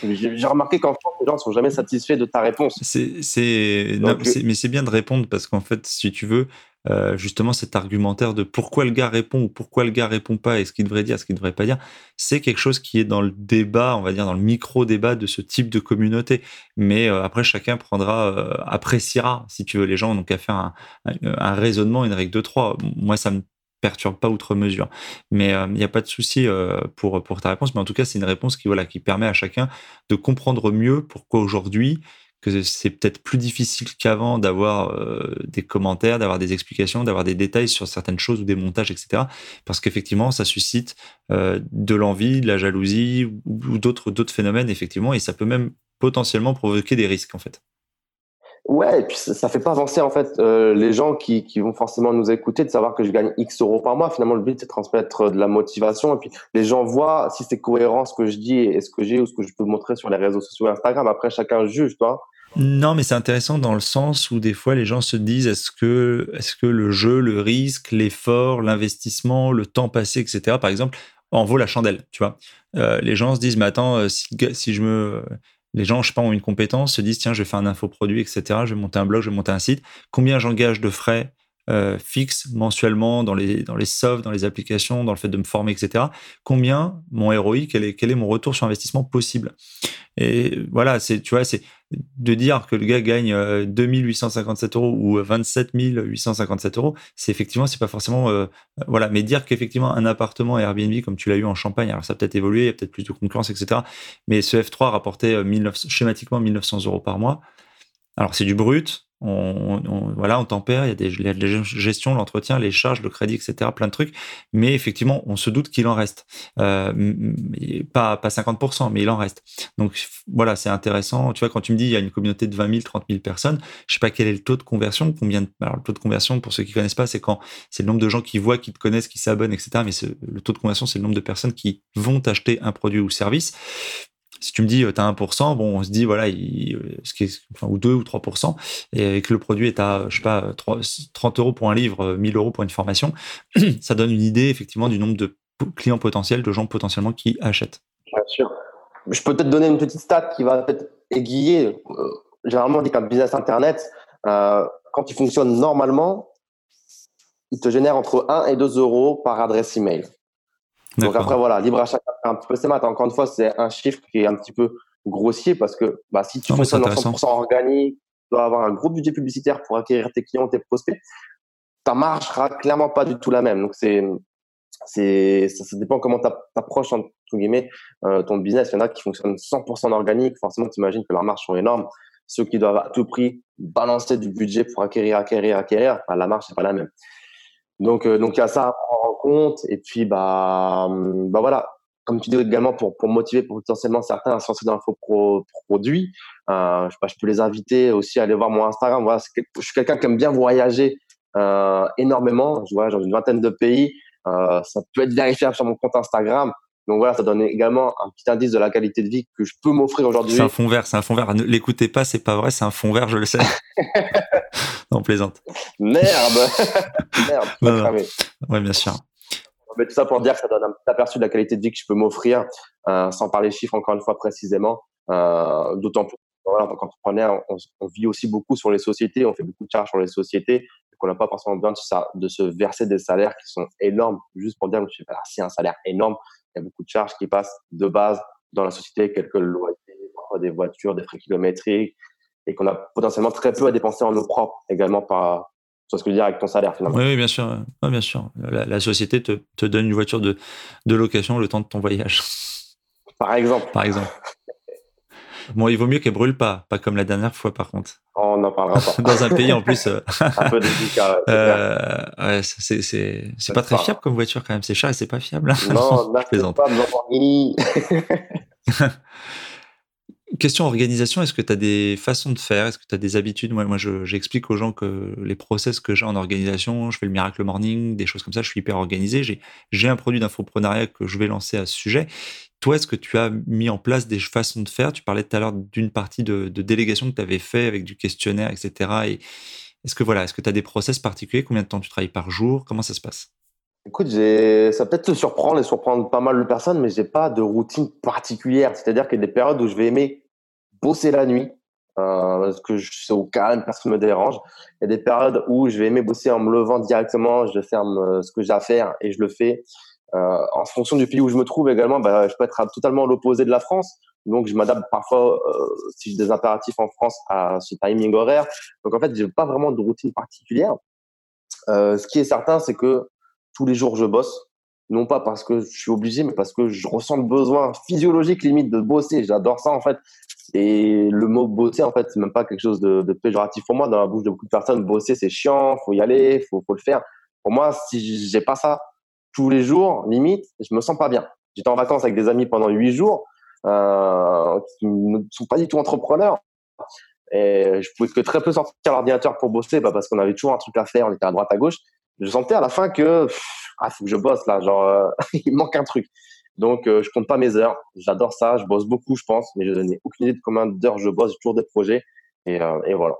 S2: J'ai remarqué qu'en France, les gens ne sont jamais satisfaits de ta réponse.
S1: C'est, mais c'est bien de répondre parce qu'en fait, si tu veux, euh, justement cet argumentaire de pourquoi le gars répond ou pourquoi le gars répond pas et ce qu'il devrait dire, ce qu'il devrait pas dire, c'est quelque chose qui est dans le débat, on va dire dans le micro débat de ce type de communauté. Mais euh, après, chacun prendra, euh, appréciera, si tu veux, les gens donc à faire un, un, raisonnement, une règle de trois. Moi, ça me perturbe pas outre mesure. Mais il n'y a pas de souci pour, pour ta réponse. Mais en tout cas, c'est une réponse qui, voilà, qui permet à chacun de comprendre mieux pourquoi aujourd'hui que c'est peut-être plus difficile qu'avant d'avoir euh, des commentaires, d'avoir des explications, d'avoir des détails sur certaines choses ou des montages, etc. Parce qu'effectivement, ça suscite euh, de l'envie, de la jalousie ou, d'autres d'autres phénomènes, effectivement, et ça peut même potentiellement provoquer des risques, en fait.
S2: Ouais, et puis ça, ça fait pas avancer en fait euh, les gens qui, qui vont forcément nous écouter de savoir que je gagne X euros par mois. Finalement, le but c'est de transmettre de la motivation et puis les gens voient si c'est cohérent ce que je dis et ce que j'ai ou ce que je peux montrer sur les réseaux sociaux Instagram. Après, chacun juge, toi.
S1: Non, mais c'est intéressant dans le sens où des fois les gens se disent est-ce que, est que le jeu, le risque, l'effort, l'investissement, le temps passé, etc., par exemple, en vaut la chandelle, tu vois. Euh, les gens se disent mais attends, euh, si, si, je me. Les gens, je sais pas, ont une compétence, se disent tiens, je vais faire un infoproduit, etc., je vais monter un blog, je vais monter un site. Combien j'engage de frais euh, fixe mensuellement dans les, dans les softs, dans les applications, dans le fait de me former, etc. Combien mon ROI, quel est, quel est mon retour sur investissement possible? Et voilà, c'est, tu vois, c'est de dire que le gars gagne 2857 euh, euros ou 27 857 euros, c'est effectivement, c'est pas forcément, euh, voilà, mais dire qu'effectivement un appartement Airbnb comme tu l'as eu en Champagne, alors ça a peut-être évolué, il y a peut-être plus de concurrence, etc. Mais ce F3 rapportait 19, schématiquement 1900 euros par mois. Alors c'est du brut, on, voilà, on tempère, il y a des, gestions, gestion, l'entretien, les charges, le crédit, etc., plein de trucs. Mais effectivement, on se doute qu'il en reste. Euh, pas, pas 50%, mais il en reste. Donc voilà, c'est intéressant. Tu vois, quand tu me dis il y a une communauté de 20 000, 30 000 personnes, je sais pas quel est le taux de conversion. Combien alors, le taux de conversion, pour ceux qui connaissent pas, c'est quand c'est le nombre de gens qui voient, qui te connaissent, qui s'abonnent, etc. Mais le taux de conversion, c'est le nombre de personnes qui vont acheter un produit ou service si tu me dis, tu as 1%, bon, on se dit, voilà, il, ce qui ou 2 ou 3%, et que le produit est à, je sais pas, 30 euros pour un livre, 1000 euros pour une formation, ça donne une idée, effectivement, du nombre de clients potentiels, de gens potentiellement qui achètent.
S2: Bien sûr. Je peux peut-être donner une petite stat qui va peut-être aiguiller. Euh, généralement, on dit qu'un business Internet, euh, quand il fonctionne normalement, il te génère entre 1 et 2 euros par adresse email. Donc après, voilà, libre à chacun un petit peu ses maths. Encore une fois, c'est un chiffre qui est un petit peu grossier parce que bah, si tu fonctionnes en 100% organique, tu dois avoir un gros budget publicitaire pour acquérir tes clients, tes prospects. ta marge sera clairement pas du tout la même. Donc, c'est, c'est, ça, dépend comment tu approches, entre guillemets, euh, ton business. Il y en a qui fonctionnent 100% organique. Forcément, tu imagines que leurs marges sont énormes. Ceux qui doivent à tout prix balancer du budget pour acquérir, acquérir, acquérir, bah, la marge, c'est pas la même. Donc, euh, donc il y a ça à prendre en compte. Et puis, bah, bah voilà, comme tu dis également, pour, pour motiver potentiellement certains à se lancer dans l'infoproduit, euh, je, je peux les inviter aussi à aller voir mon Instagram. Voilà, je suis quelqu'un qui aime bien voyager euh, énormément. Je voyage dans une vingtaine de pays. Ça peut être vérifiable sur mon compte Instagram. Donc voilà, ça donne également un petit indice de la qualité de vie que je peux m'offrir aujourd'hui.
S1: C'est un fond vert, c'est un fond vert. Ne l'écoutez pas, c'est pas vrai, c'est un fond vert, je le sais. plaisante.
S2: Merde Merde,
S1: non, non. Ouais, bien sûr.
S2: Mais tout ça pour dire que ça donne un petit aperçu de la qualité de vie que je peux m'offrir, euh, sans parler chiffres encore une fois précisément. Euh, D'autant plus voilà, en tant qu'entrepreneur, on, on, vit aussi beaucoup sur les sociétés, on fait beaucoup de charges sur les sociétés, donc on n'a pas forcément besoin de, ça, de se verser des salaires qui sont énormes, juste pour dire, que je c'est un salaire énorme, il y a beaucoup de charges qui passent de base dans la société, quelques loyers, des voitures, des frais kilométriques, et qu'on a potentiellement très peu à dépenser en eau propre également par, c'est ce que je veux dire avec ton salaire finalement.
S1: Oui, bien sûr. bien sûr. La, société te, te, donne une voiture de, de, location le temps de ton voyage.
S2: Par exemple.
S1: Par exemple. Bon, il vaut mieux qu'elle brûle pas, pas comme la dernière fois par contre.
S2: On n'en parlera pas.
S1: Dans un pays en plus.
S2: Euh, un peu délicat.
S1: Euh, ouais, c'est c'est pas très fiable comme voiture quand même. C'est cher et c'est pas fiable.
S2: Non, non plaisante. Pas
S1: Question organisation, est-ce que tu as des façons de faire? Est-ce que tu as des habitudes? Moi, moi j'explique aux gens que les process que j'ai en organisation, je fais le miracle morning, des choses comme ça, je suis hyper organisé. J'ai un produit d'infoprenariat que je vais lancer à ce sujet. Toi, est-ce que tu as mis en place des façons de faire? Tu parlais tout à l'heure d'une partie de, délégation que tu avais fait avec du questionnaire, etc. Et est-ce que voilà, est-ce que tu as des process particuliers? Combien de temps tu travailles par jour? Comment ça se passe?
S2: Écoute, ça peut-être te surprendre et surprendre pas mal de personnes, mais j'ai pas de routine particulière. C'est-à-dire qu'il y a des périodes où je vais aimer bosser la nuit, euh, parce que je suis au calme, personne ne me dérange. Il y a des périodes où je vais aimer bosser en me levant directement, je ferme euh, ce que j'ai à faire et je le fais. Euh, en fonction du pays où je me trouve également, bah, je peux être totalement à l'opposé de la France. Donc, je m'adapte parfois, si j'ai des impératifs en France, à ce timing horaire. Donc, en fait, j'ai pas vraiment de routine particulière. Ce qui est certain, c'est que tous les jours, je bosse. Non pas parce que je suis obligé, mais parce que je ressens le besoin physiologique limite de bosser. J'adore ça, en fait. Et le mot bosser, en fait, c'est même pas quelque chose de, de, péjoratif pour moi. Dans la bouche de beaucoup de personnes, bosser, c'est chiant, faut y aller, faut, faut le faire. Pour moi, si j'ai pas ça, tous les jours, limite, je me sens pas bien. J'étais en vacances avec des amis pendant huit jours euh, qui ne sont pas du tout entrepreneurs. Et je pouvais que très peu sortir l'ordinateur pour bosser bah, parce qu'on avait toujours un truc à faire, on était à droite à gauche. Je sentais à la fin que ah faut que je bosse là, genre euh, il manque un truc. Donc euh, je compte pas mes heures, j'adore ça, je bosse beaucoup je pense, mais je n'ai aucune idée de combien d'heures je bosse, j'ai toujours des projets. Et, euh, voilà.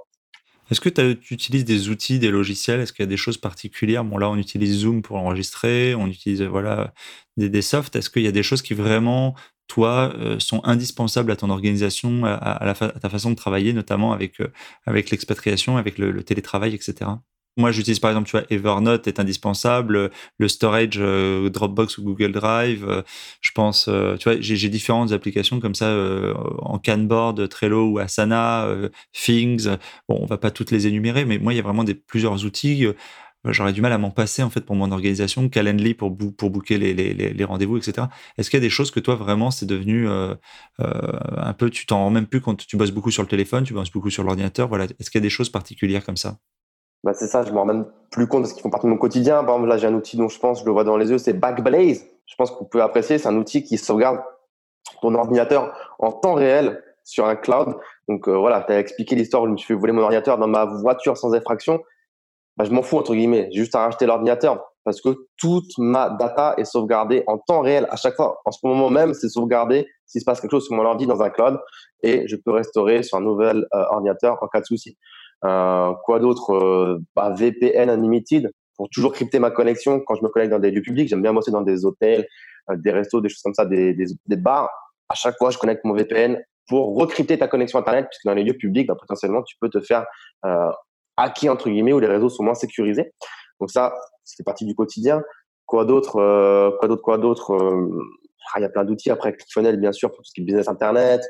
S1: Est-ce que tu utilises des outils, des logiciels? Est-ce qu'il y a des choses particulières? Bon, là, on utilise Zoom pour enregistrer, on utilise voilà des, des softs. Est-ce qu'il y a des choses qui vraiment, toi, euh, sont indispensables à ton organisation, à, ta façon de travailler, notamment avec, euh, avec l'expatriation, avec le télétravail, etc. Moi, j'utilise par exemple, tu vois, Evernote est indispensable, le storage euh, Dropbox ou Google Drive. Euh, je pense, euh, tu vois, j'ai différentes applications comme ça en Canboard, Trello ou Asana, Things. Bon, on va pas toutes les énumérer, mais moi, il y a vraiment des plusieurs outils. J'aurais du mal à m'en passer en fait pour mon organisation, Calendly pour pour booker les, les, les rendez-vous, etc. Est-ce qu'il y a des choses que toi vraiment c'est devenu un peu, tu t'en rends même plus quand tu bosses beaucoup sur le téléphone, tu bosses beaucoup sur l'ordinateur. Voilà, est-ce qu'il y a des choses particulières comme ça?
S2: Bah, c'est ça, je me rends même plus compte parce qu'ils font partie de mon quotidien. Par exemple, là, j'ai un outil dont je pense, je le vois dans les yeux, c'est Backblaze. Je pense que vous pouvez apprécier. C'est un outil qui sauvegarde ton ordinateur en temps réel sur un cloud. Donc euh, voilà, tu as expliqué l'histoire où je me suis fait voler mon ordinateur dans ma voiture sans effraction. Bah, je m'en fous, entre guillemets. J'ai juste à racheter l'ordinateur parce que toute ma data est sauvegardée en temps réel à chaque fois. En ce moment même, c'est sauvegardé s'il se passe quelque chose sur mon ordi dans un cloud et je peux restaurer sur un nouvel euh, ordinateur en cas de souci. Euh, quoi d'autre euh, bah, VPN Unlimited pour toujours crypter ma connexion quand je me connecte dans des lieux publics. J'aime bien bosser dans des hôtels, euh, des restos, des choses comme ça, des, des, des, bars. À chaque fois, je connecte mon VPN pour recrypter ta connexion Internet, puisque dans les lieux publics, bah, potentiellement, tu peux te faire euh, hacker, entre guillemets, où les réseaux sont moins sécurisés. Donc ça, c'est partie du quotidien. Quoi d'autre euh, Quoi d'autre Quoi d'autre ah, Il y a plein d'outils. Après, ClickFunnels, bien sûr, pour tout ce qui est business Internet.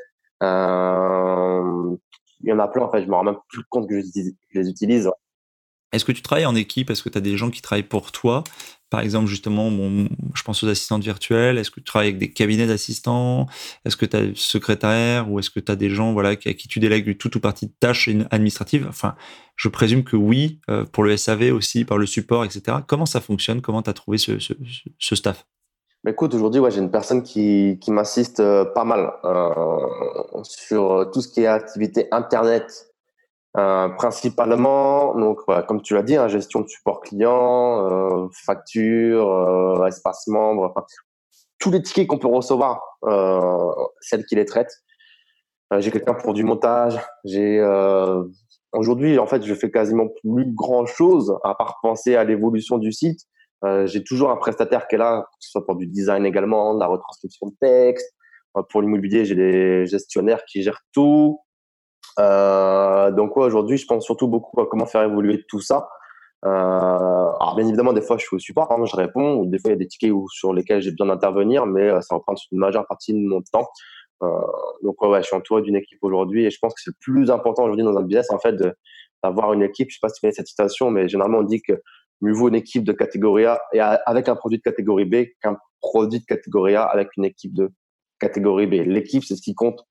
S2: Euh, il y en a plein, en fait, je me rends même plus compte que je, les utilise.
S1: Est-ce que tu travailles en équipe? Est-ce que tu as des gens qui travaillent pour toi? Par exemple, justement, bon, je pense aux assistantes virtuelles. Est-ce que tu travailles avec des cabinets d'assistants? Est-ce que tu as secrétaire ou est-ce que tu as des gens voilà, à qui tu délègues tout ou partie de tâches administratives? Enfin, je présume que oui, euh, pour le SAV aussi, par le support, etc. Comment ça fonctionne? Comment tu as trouvé ce, staff?
S2: Bah, Écoute, aujourd'hui, ouais, j'ai une personne qui, qui m'assiste euh, pas mal euh, sur tout ce qui est activité Internet euh, principalement, donc comme tu l'as dit, hein, gestion de support client, euh, facture, euh, espace membre, enfin, tous les tickets qu'on peut recevoir, euh, celle qui les traite. Euh, j'ai quelqu'un pour du montage. J'ai aujourd'hui, en fait, je fais quasiment plus grand chose à part penser à l'évolution du site. J'ai toujours un prestataire qui est là, que ce soit pour du design également, de la retranscription de texte. pour l'immobilier, j'ai des gestionnaires qui gèrent tout. Euh, donc aujourd'hui, je pense surtout beaucoup à comment faire évoluer tout ça. Euh, alors bien évidemment, des fois, je suis au support, hein, je réponds, ou des fois, il y a des tickets où, sur lesquels j'ai besoin d'intervenir, mais euh, ça reprend une majeure partie de mon temps. Euh, donc ouais, je suis entouré d'une équipe aujourd'hui, et je pense que c'est le plus important aujourd'hui dans un business, en fait, d'avoir une équipe. Je sais pas si tu connais cette citation, mais généralement, on dit que mieux vaut une équipe de catégorie A et avec un produit de catégorie B qu'un produit de catégorie A avec une équipe de catégorie B. L'équipe, c'est ce qui compte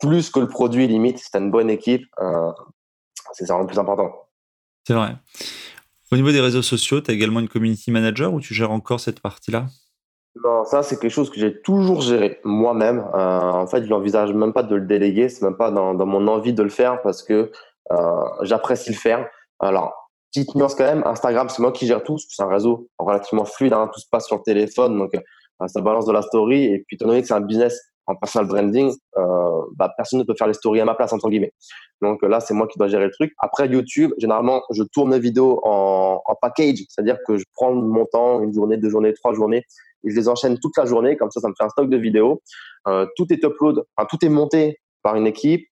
S2: plus que le produit limite. Si tu as une bonne équipe, euh, c'est vraiment le plus important.
S1: C'est vrai. Au niveau des réseaux sociaux, tu as également une community manager ou tu gères encore cette partie-là?
S2: Non, ça, c'est quelque chose que j'ai toujours géré moi-même. Euh, en fait, je n'envisage même pas de le déléguer. C'est même pas dans, mon envie de le faire parce que euh, j'apprécie le faire. Alors, petite nuance quand même, Instagram, c'est moi qui gère tout. C'est un réseau relativement fluide. Hein, tout se passe sur le téléphone. Donc, ça balance de la story. Et puis, étant donné que c'est un business en personal branding, euh, bah, personne ne peut faire les stories à ma place, entre guillemets. Donc là, c'est moi qui dois gérer le truc. Après, YouTube, généralement, je tourne mes vidéos en, package, c'est-à-dire que je prends mon temps, une journée, deux journées, trois journées, et je les enchaîne toute la journée. Comme ça, ça me fait un stock de vidéos. Euh, tout est upload, enfin, tout est monté par une équipe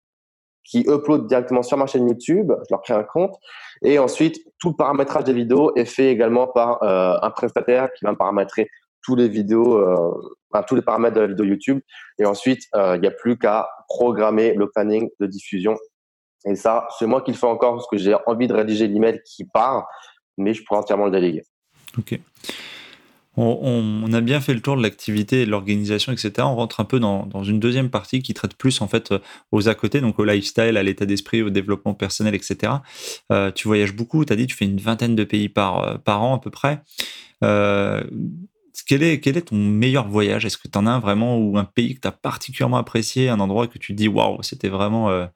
S2: qui upload directement sur ma chaîne YouTube. Je leur crée un compte. Et ensuite, tout le paramétrage des vidéos est fait également par euh, un prestataire qui va me paramétrer tous les vidéos, euh, tous les paramètres de la vidéo YouTube. Et ensuite, euh, il n'y a plus qu'à programmer le planning de diffusion. Et ça, c'est moi qui le fais encore parce que j'ai envie de rédiger l'email qui part, mais je pourrais entièrement le déléguer.
S1: Ok. On, a bien fait le tour de l'activité, de l'organisation, etc. On rentre un peu dans, une deuxième partie qui traite plus en fait aux à côté, donc au lifestyle, à l'état d'esprit, au développement personnel, etc. Euh, tu voyages beaucoup, tu as dit tu fais une vingtaine de pays par, par an à peu près. Euh, quel est, quel est ton meilleur voyage? Est-ce que tu en as un vraiment ou un pays que tu as particulièrement apprécié, un endroit que tu dis waouh, c'était vraiment euh,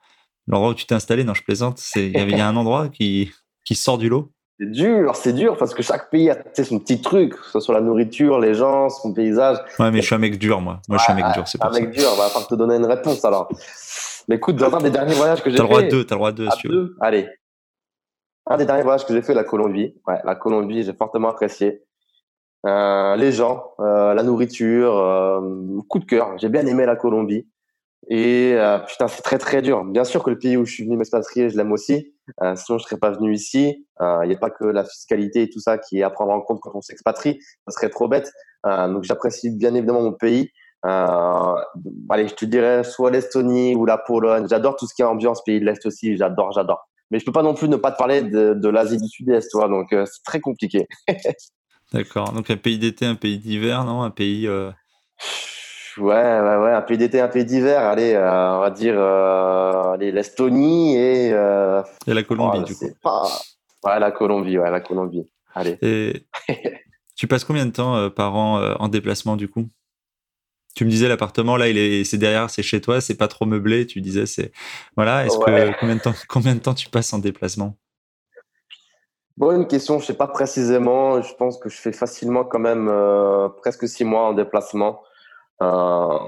S1: l'endroit où tu t'es installé Non, je plaisante. Il y, a un endroit qui, qui sort du lot?
S2: C'est dur, c'est dur parce que chaque pays a son petit truc, que ce soit la nourriture, les gens, son paysage.
S1: Ouais, mais je suis un mec dur, moi. Moi, je suis un mec dur, c'est pour
S2: ça. Un mec dur, va falloir te donner une réponse alors. Mais écoute, dans un des derniers voyages que j'ai fait.
S1: T'as le droit de deux, t'as le droit de deux, si
S2: deux? Allez. Un des derniers voyages que j'ai fait, la Colombie. Ouais, la Colombie, j'ai fortement apprécié. Euh, les gens, euh, la nourriture, euh, coup de cœur. J'ai bien aimé la Colombie. Et putain, c'est très très dur. Bien sûr que le pays où je suis venu m'expatrier, je l'aime aussi. Sinon, je serais pas venu ici. Il n'y a pas que la fiscalité et tout ça qui est à prendre en compte quand on s'expatrie. Ça serait trop bête. donc, j'apprécie bien évidemment mon pays. allez, je te dirais soit l'Estonie ou la Pologne. J'adore tout ce qui est ambiance pays de l'Est aussi. J'adore, j'adore. Mais je peux pas non plus ne pas te parler de, de l'Asie du Sud-Est, toi. Donc, c'est très compliqué.
S1: D'accord. Donc un pays d'été, un pays d'hiver, non? Un pays.
S2: Ouais, ouais, ouais, un pays d'été, un pays d'hiver. Allez, euh, on va dire euh, l'Estonie et. Euh,
S1: et la Colombie, du coup. Pas...
S2: Ouais, la Colombie, ouais, la Colombie. Allez.
S1: Et tu passes combien de temps par an en déplacement, du coup? Tu me disais l'appartement là, il est, c'est derrière, c'est chez toi, c'est pas trop meublé. Tu disais c'est voilà. Est-ce que combien de temps, combien de temps tu passes en déplacement?
S2: Bonne question, je sais pas précisément. Je pense que je fais facilement quand même euh, presque six mois en déplacement. Euh,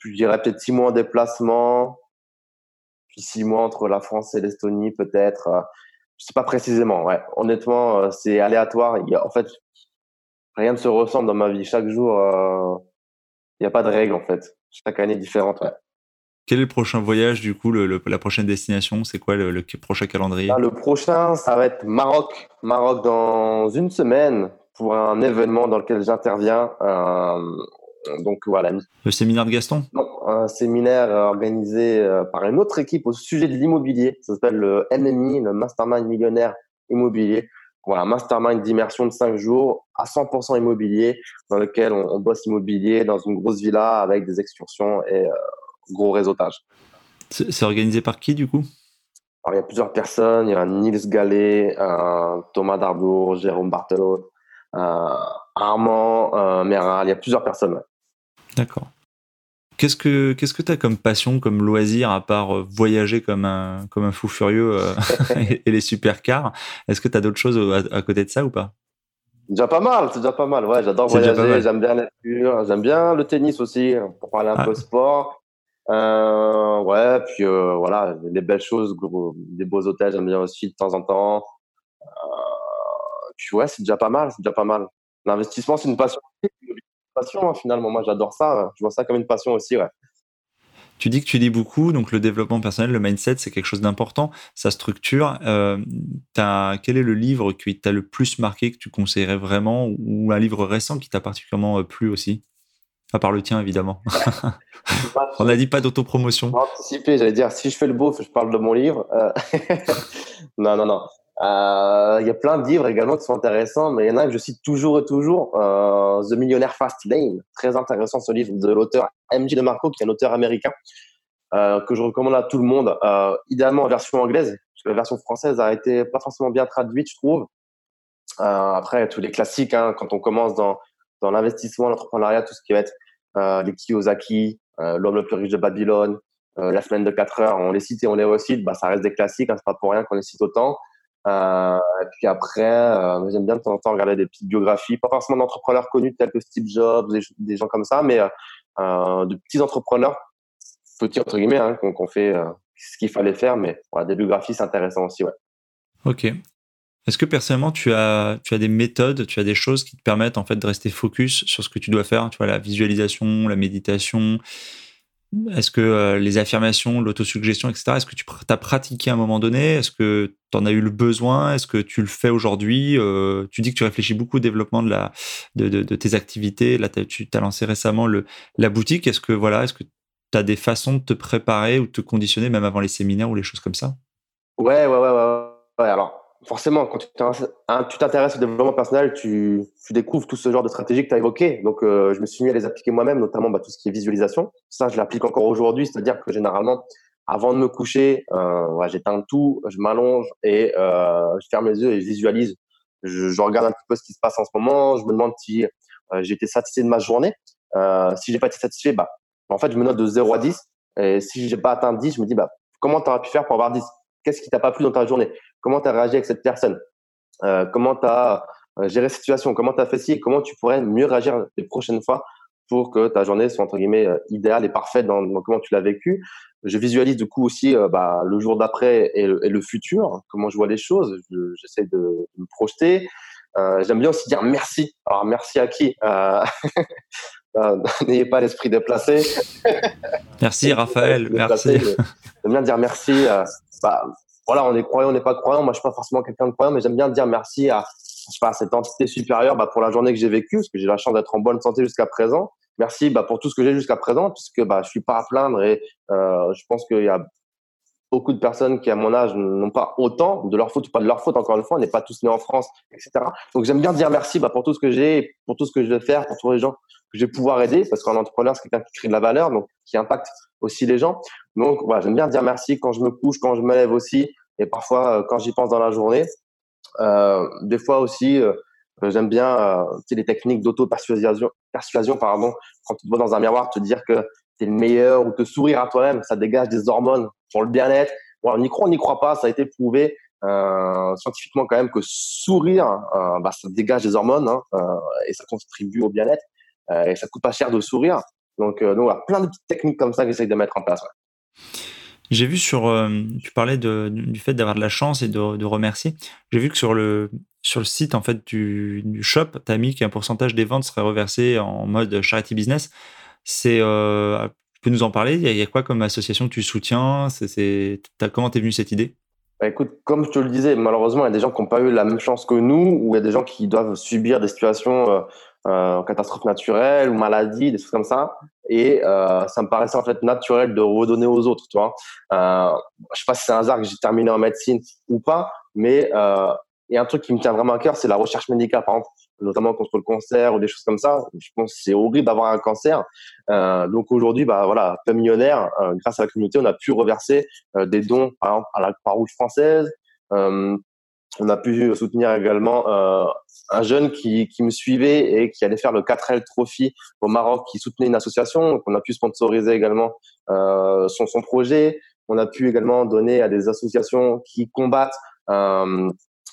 S2: je dirais peut-être six mois en déplacement, puis six mois entre la France et l'Estonie peut-être. Euh, je sais pas précisément. Ouais, honnêtement, euh, c'est aléatoire. Il y a, en fait, rien ne se ressemble dans ma vie. Chaque jour, il n'y a pas de règle en fait. Chaque année est différente. Ouais.
S1: Quel est le prochain voyage, du coup, le, la prochaine destination? C'est quoi le, prochain calendrier?
S2: Ah, Le prochain, ça va être Maroc. Maroc dans une semaine pour un événement dans lequel j'interviens. Euh, donc voilà.
S1: Le séminaire de Gaston?
S2: Non, un séminaire organisé euh, par une autre équipe au sujet de l'immobilier. Ça s'appelle le MMI, le Mastermind Millionnaire immobilier. Voilà, mastermind d'immersion de 5 jours à 100% immobilier, dans lequel on, bosse immobilier dans une grosse villa avec des excursions et gros réseautage.
S1: C'est organisé par qui du coup?
S2: Il y a plusieurs personnes. Il y a Nils Gallet, Thomas Darbour, Jérôme Barthelot, Armand Meral. Il y a plusieurs personnes.
S1: D'accord. Qu'est-ce que qu'est-ce que tu as comme passion, comme loisir, à part euh, voyager comme un, comme un fou furieux euh, et, les supercars? Est-ce que tu as d'autres choses à, côté de ça ou pas?
S2: Déjà pas mal, c'est déjà pas mal. Ouais, j'adore voyager, j'aime bien la nature, j'aime bien le tennis aussi, pour parler un ah. peu sport. Euh, ouais, puis voilà, des belles choses, des beaux hôtels, j'aime bien aussi de temps en temps. puis ouais, c'est déjà pas mal, c'est déjà pas mal. L'investissement, c'est une passion passion, hein, finalement. Moi, j'adore ça. Je vois ça comme une passion aussi, ouais.
S1: Tu dis que tu lis beaucoup, donc le développement personnel, le mindset, c'est quelque chose d'important. Sa structure, euh, as, quel est le livre qui t'a le plus marqué, que tu conseillerais vraiment, ou un livre récent qui t'a particulièrement euh, plu aussi? À part le tien, évidemment. On n'a dit pas d'autopromotion.
S2: Anticipé, j'allais dire, si je fais le beau, je parle de mon livre. Euh, non, non, non. Euh, il y a plein de livres également qui sont intéressants, mais il y en a que je cite toujours et toujours. Euh, The Millionaire Fast Lane, très intéressant ce livre de l'auteur M.J. DeMarco, qui est un auteur américain, euh, que je recommande à tout le monde, euh, idéalement en version anglaise, parce que la version française a été pas forcément bien traduite, je trouve. Euh, après, tous les classiques, hein, quand on commence dans, dans l'investissement, l'entrepreneuriat, tout ce qui va être les Kiyosaki, L'homme le plus riche de Babylone, La semaine de 4 heures, on les cite et on les recite, bah, ça reste des classiques, hein, c'est pas pour rien qu'on les cite autant. Euh, et puis après, euh, j'aime bien de temps en temps regarder des petites biographies, pas forcément d'entrepreneurs connus tels que Steve Jobs, des, gens comme ça, mais euh, de petits entrepreneurs, petits entre guillemets, hein, qu'on fait ce qu'il fallait faire, mais voilà, des biographies, c'est intéressant aussi. Ouais.
S1: Ok. Est-ce que personnellement, tu as, tu as des méthodes, tu as des choses qui te permettent en fait de rester focus sur ce que tu dois faire? Tu vois, la visualisation, la méditation, est-ce que euh, les affirmations, l'autosuggestion, etc., est-ce que tu as pratiqué à un moment donné? Est-ce que tu en as eu le besoin? Est-ce que tu le fais aujourd'hui? Euh, Tu dis que tu réfléchis beaucoup au développement de, tes activités. Là, tu as lancé récemment le, la boutique. Est-ce que voilà, est-ce que tu as des façons de te préparer ou de te conditionner, même avant les séminaires ou les choses comme ça?
S2: Ouais, ouais, ouais, ouais. ouais. Alors, forcément, quand tu t'intéresses au développement personnel, tu, découvres tout ce genre de stratégies que tu as évoquées. Donc, euh, je me suis mis à les appliquer moi-même, notamment bah, tout ce qui est visualisation. Ça, je l'applique encore aujourd'hui, c'est-à-dire que généralement, avant de me coucher, euh, j'éteins tout, je m'allonge et euh, je ferme les yeux et je visualise. Je, regarde un petit peu ce qui se passe en ce moment. Je me demande si j'ai été satisfait de ma journée. si j'ai pas été satisfait, bah, en fait, je me note de 0 à 10. Et si j'ai pas atteint 10, je me dis, bah, comment tu aurais pu faire pour avoir 10 Qu'est-ce qui t'a pas plu dans ta journée? Comment tu as réagi avec cette personne euh, Comment tu as euh, géré cette situation Comment tu as fait ci Comment tu pourrais mieux réagir les prochaines fois pour que ta journée soit entre guillemets euh, idéale et parfaite dans, comment tu l'as vécu. Je visualise du coup aussi bah, le jour d'après et, le futur, comment je vois les choses. J'essaie de, me projeter. J'aime bien aussi dire merci. Alors merci à qui N'ayez pas l'esprit déplacé.
S1: Merci Raphaël, merci.
S2: J'aime bien dire merci. Bah, voilà, on est croyant, on n'est pas croyant. Moi, je suis pas forcément quelqu'un de croyant, mais j'aime bien dire merci à, je sais pas, cette entité supérieure bah, pour la journée que j'ai vécue, parce que j'ai la chance d'être en bonne santé jusqu'à présent. Merci bah, pour tout ce que j'ai jusqu'à présent, puisque bah, je suis pas à plaindre et euh, je pense qu'il y a beaucoup de personnes qui, à mon âge, n'ont pas autant de leur faute ou pas de leur faute, encore une fois, on n'est pas tous nés en France, etc. Donc j'aime bien dire merci bah, pour tout ce que j'ai, pour tout ce que je vais faire, pour tous les gens je vais pouvoir aider, parce qu'un entrepreneur, c'est quelqu'un qui crée de la valeur, donc qui impacte aussi les gens. Donc voilà, j'aime bien dire merci quand je me couche, quand je me lève aussi, et parfois euh, quand j'y pense dans la journée. Euh, des fois aussi, euh, j'aime bien les techniques d'auto-persuasion, persuasion, pardon, quand tu te vois dans un miroir, te dire que tu es le meilleur ou te sourire à toi-même, ça dégage des hormones pour le bien-être. On y croit, on n'y croit pas, ça a été prouvé scientifiquement quand même que sourire, bah, ça dégage des hormones hein, et ça contribue au bien-être et ça coûte pas cher de sourire. Donc, donc voilà, plein de petites techniques comme ça que j'essaie de mettre en place.
S1: J'ai vu sur, tu parlais du fait d'avoir de la chance et de, remercier. J'ai vu que sur le, sur le site en fait du, shop, tu as mis qu'un pourcentage des ventes serait reversé en mode charity business. C'est, euh, tu peux nous en parler? Il y, a, quoi comme association que tu soutiens? C'est, Comment t'es venu cette idée?
S2: Bah, écoute, comme je te le disais, malheureusement, il y a des gens qui n'ont pas eu la même chance que nous, ou il y a des gens qui doivent subir des situations euh, euh, catastrophes naturelles ou maladies, des choses comme ça. Et euh, ça me paraissait en fait naturel de redonner aux autres, tu vois. Euh, je sais pas si c'est un hasard que j'ai terminé en médecine ou pas, mais euh, Et un truc qui me tient vraiment à cœur, c'est la recherche médicale, par exemple, notamment contre le cancer ou des choses comme ça. Je pense que c'est horrible d'avoir un cancer. Euh, donc aujourd'hui, bah voilà, peu millionnaire, euh, grâce à la communauté, on a pu reverser euh, des dons, par exemple, à la Croix-Rouge française. On a pu soutenir également un jeune qui, qui, me suivait et qui allait faire le 4L Trophy au Maroc, qui soutenait une association. Donc on a pu sponsoriser également son, son projet. On a pu également donner à des associations qui combattent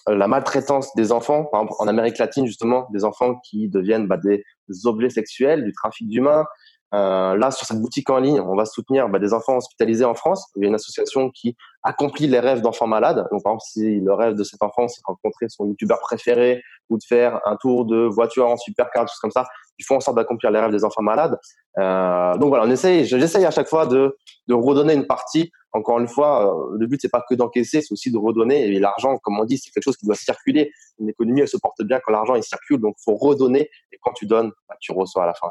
S2: la maltraitance des enfants, par exemple en Amérique latine justement, des enfants qui deviennent bah, des, objets sexuels, du trafic d'humains. Euh, là, sur cette boutique en ligne, on va soutenir bah, des enfants hospitalisés en France. Il y a une association qui accomplit les rêves d'enfants malades. Donc, par exemple, si le rêve de cet enfant, c'est de rencontrer son youtubeur préféré ou de faire un tour de voiture en supercar, choses comme ça, ils font en sorte d'accomplir les rêves des enfants malades. Euh, donc voilà, on essaye, j'essaye à chaque fois de, de redonner une partie encore une fois, euh, le but c'est pas que d'encaisser, c'est aussi de redonner. Et l'argent, comme on dit, c'est quelque chose qui doit circuler. Une économie, elle se porte bien quand l'argent il circule, donc faut redonner. Et quand tu donnes, bah, tu reçois à la fin.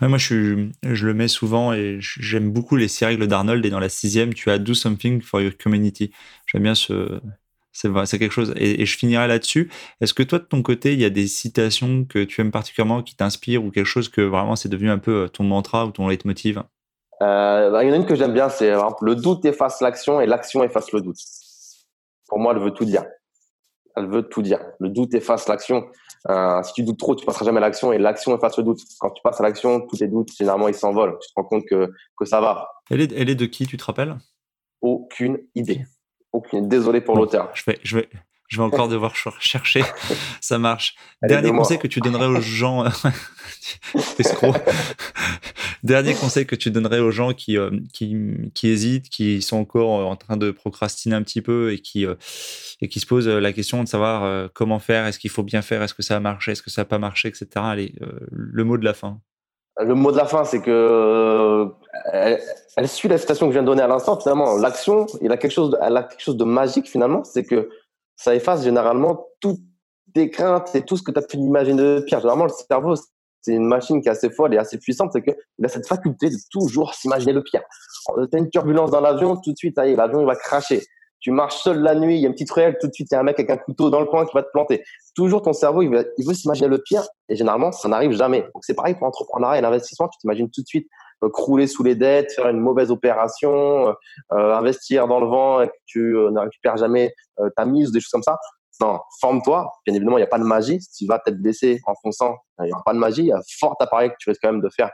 S1: moi, je, je, le mets souvent et j'aime beaucoup les six règles d'Arnold. Et dans la sixième, tu as do something for your community. J'aime bien ce. C'est c'est quelque chose. Et, et je finirai là-dessus. Est-ce que toi, de ton côté, il y a des citations que tu aimes particulièrement, qui t'inspirent ou quelque chose que vraiment c'est devenu un peu ton mantra ou ton leitmotiv?
S2: Euh, bah, il y en a une que j'aime bien, c'est le doute efface l'action et l'action efface le doute. Pour moi, elle veut tout dire. Elle veut tout dire. Le doute efface l'action. Euh, si tu doutes trop, tu passeras jamais à l'action et l'action efface le doute. Quand tu passes à l'action, tous tes doutes, généralement, ils s'envolent. Tu te rends compte que, que ça va.
S1: Elle est, elle est de qui, tu te rappelles?
S2: Aucune idée. Désolé pour l'auteur.
S1: Je vais, je vais, je vais encore devoir chercher. Ça marche. Dernier conseil que tu donnerais aux gens. Escroc. Dernier conseil que tu donnerais aux gens qui, euh, qui, qui, hésitent, qui sont encore euh, en train de procrastiner un petit peu et qui, euh, et qui se posent la question de savoir comment faire, est-ce qu'il faut bien faire, est-ce que ça a marché, est-ce que ça n'a pas marché, etc. Allez, le mot de la fin.
S2: Le mot de la fin, c'est que elle, suit la citation que je viens de donner à l'instant. Finalement, l'action, il a quelque chose, elle a quelque chose de magique finalement. C'est que ça efface généralement toutes tes craintes et tout ce que tu as pu imaginer de pire. Généralement, le cerveau, c'est une machine qui est assez folle et assez puissante, c'est qu'il a cette faculté de toujours s'imaginer le pire. Tu as une turbulence dans l'avion, tout de suite, l'avion il va cracher. Tu marches seul la nuit, il y a une petite ruelle, tout de suite, il y a un mec avec un couteau dans le coin qui va te planter. Toujours, ton cerveau, il, il veut s'imaginer le pire et généralement, ça n'arrive jamais. Donc, c'est pareil pour l'entrepreneuriat et l'investissement. Tu t'imagines tout de suite euh, crouler sous les dettes, faire une mauvaise opération, euh, euh, investir dans le vent et que tu ne récupères jamais ta mise des choses comme ça. Non, forme-toi. Bien évidemment, il n'y a pas de magie. Si tu vas peut-être baisser en fonçant, il n'y aura pas de magie. Il y a fort à parier que tu risques quand même de faire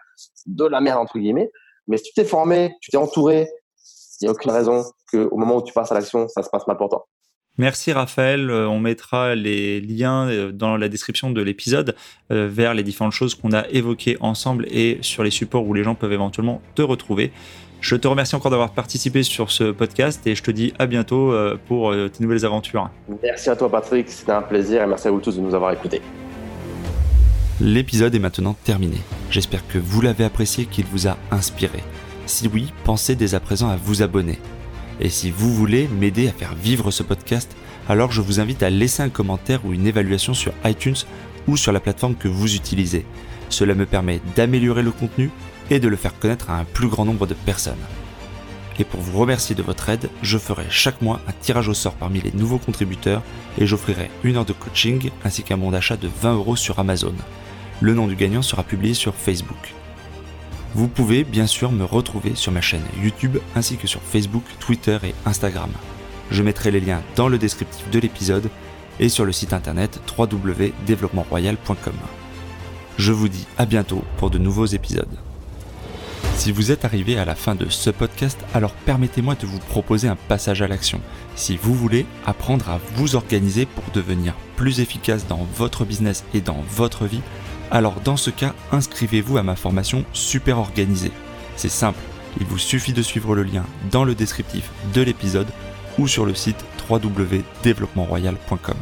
S2: de la merde, entre guillemets. Mais si tu t'es formé, tu t'es entouré, il n'y a aucune raison qu'au moment où tu passes à l'action, ça se passe mal pour toi.
S1: Merci Raphaël. Euh, on mettra les liens euh, dans la description de l'épisode euh, vers les différentes choses qu'on a évoquées ensemble et sur les supports où les gens peuvent éventuellement te retrouver. Je te remercie encore d'avoir participé sur ce podcast et je te dis à bientôt pour tes nouvelles aventures.
S2: Merci à toi Patrick, c'était un plaisir et merci à vous tous de nous avoir écoutés.
S1: L'épisode est maintenant terminé. J'espère que vous l'avez apprécié, qu'il vous a inspiré. Si oui, pensez dès à présent à vous abonner. Et si vous voulez m'aider à faire vivre ce podcast, alors je vous invite à laisser un commentaire ou une évaluation sur iTunes ou sur la plateforme que vous utilisez. Cela me permet d'améliorer le contenu et de le faire connaître à un plus grand nombre de personnes. Et pour vous remercier de votre aide, je ferai chaque mois un tirage au sort parmi les nouveaux contributeurs et j'offrirai une heure de coaching ainsi qu'un bon d'achat de 20 euros sur Amazon. Le nom du gagnant sera publié sur Facebook. Vous pouvez bien sûr me retrouver sur ma chaîne YouTube ainsi que sur Facebook, Twitter et Instagram. Je mettrai les liens dans le descriptif de l'épisode et sur le site internet www.développementroyal.com. Je vous dis à bientôt pour de nouveaux épisodes. Si vous êtes arrivé à la fin de ce podcast, alors permettez-moi de vous proposer un passage à l'action. Si vous voulez apprendre à vous organiser pour devenir plus efficace dans votre business et dans votre vie, alors dans ce cas, inscrivez-vous à ma formation super organisée. C'est simple, il vous suffit de suivre le lien dans le descriptif de l'épisode ou sur le site www.développementroyal.com.